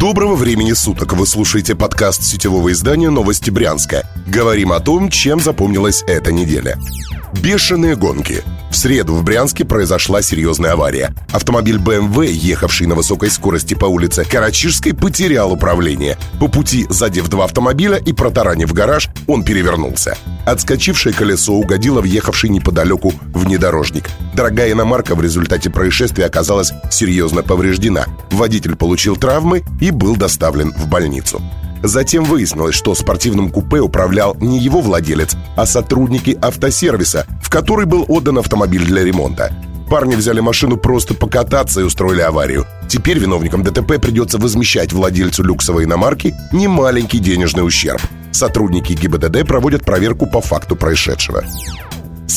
Доброго времени суток! Вы слушаете подкаст сетевого издания «Новости Брянска». Говорим о том, чем запомнилась эта неделя. Бешеные гонки. Среду в Брянске произошла серьезная авария. Автомобиль BMW, ехавший на высокой скорости по улице Карачишской, потерял управление. По пути, задев два автомобиля и протаранив гараж, он перевернулся. Отскочившее колесо угодило въехавший неподалеку внедорожник. Дорогая иномарка в результате происшествия оказалась серьезно повреждена. Водитель получил травмы и был доставлен в больницу. Затем выяснилось, что спортивным купе управлял не его владелец, а сотрудники автосервиса, в который был отдан автомобиль для ремонта. Парни взяли машину просто покататься и устроили аварию. Теперь виновникам ДТП придется возмещать владельцу люксовой иномарки немаленький денежный ущерб. Сотрудники ГИБДД проводят проверку по факту происшедшего.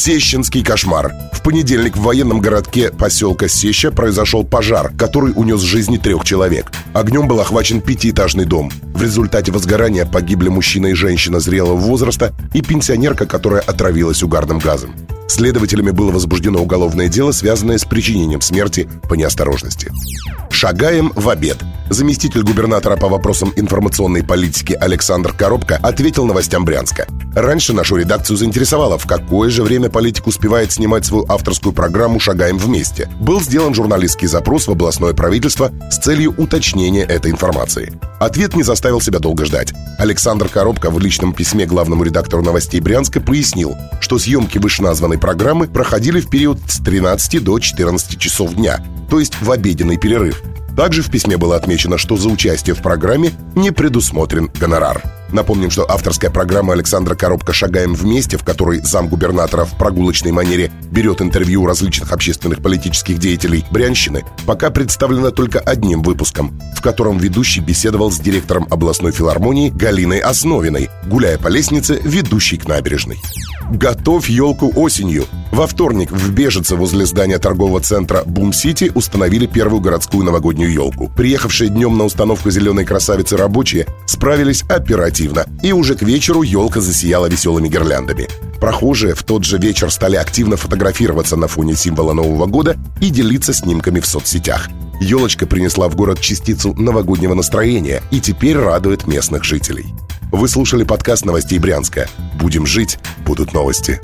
Сещинский кошмар. В понедельник в военном городке поселка Сеща произошел пожар, который унес жизни трех человек. Огнем был охвачен пятиэтажный дом. В результате возгорания погибли мужчина и женщина зрелого возраста и пенсионерка, которая отравилась угарным газом. Следователями было возбуждено уголовное дело, связанное с причинением смерти по неосторожности. Шагаем в обед. Заместитель губернатора по вопросам информационной политики Александр Коробко ответил новостям Брянска. Раньше нашу редакцию заинтересовало, в какое же время политик успевает снимать свою авторскую программу «Шагаем вместе». Был сделан журналистский запрос в областное правительство с целью уточнения этой информации. Ответ не заставил себя долго ждать. Александр Коробко в личном письме главному редактору новостей Брянска пояснил, что съемки вышеназванной программы проходили в период с 13 до 14 часов дня, то есть в обеденный перерыв. Также в письме было отмечено, что за участие в программе не предусмотрен гонорар. Напомним, что авторская программа Александра Коробка «Шагаем вместе», в которой замгубернатора в прогулочной манере берет интервью различных общественных политических деятелей Брянщины, пока представлена только одним выпуском, в котором ведущий беседовал с директором областной филармонии Галиной Основиной, гуляя по лестнице, ведущей к набережной. Готовь елку осенью. Во вторник в Бежице возле здания торгового центра Бум-Сити установили первую городскую новогоднюю елку. Приехавшие днем на установку зеленой красавицы рабочие справились оперативно, и уже к вечеру елка засияла веселыми гирляндами. Прохожие в тот же вечер стали активно фотографироваться на фоне символа Нового года и делиться снимками в соцсетях. Елочка принесла в город частицу новогоднего настроения и теперь радует местных жителей. Вы слушали подкаст новостей Брянска. Будем жить, будут новости.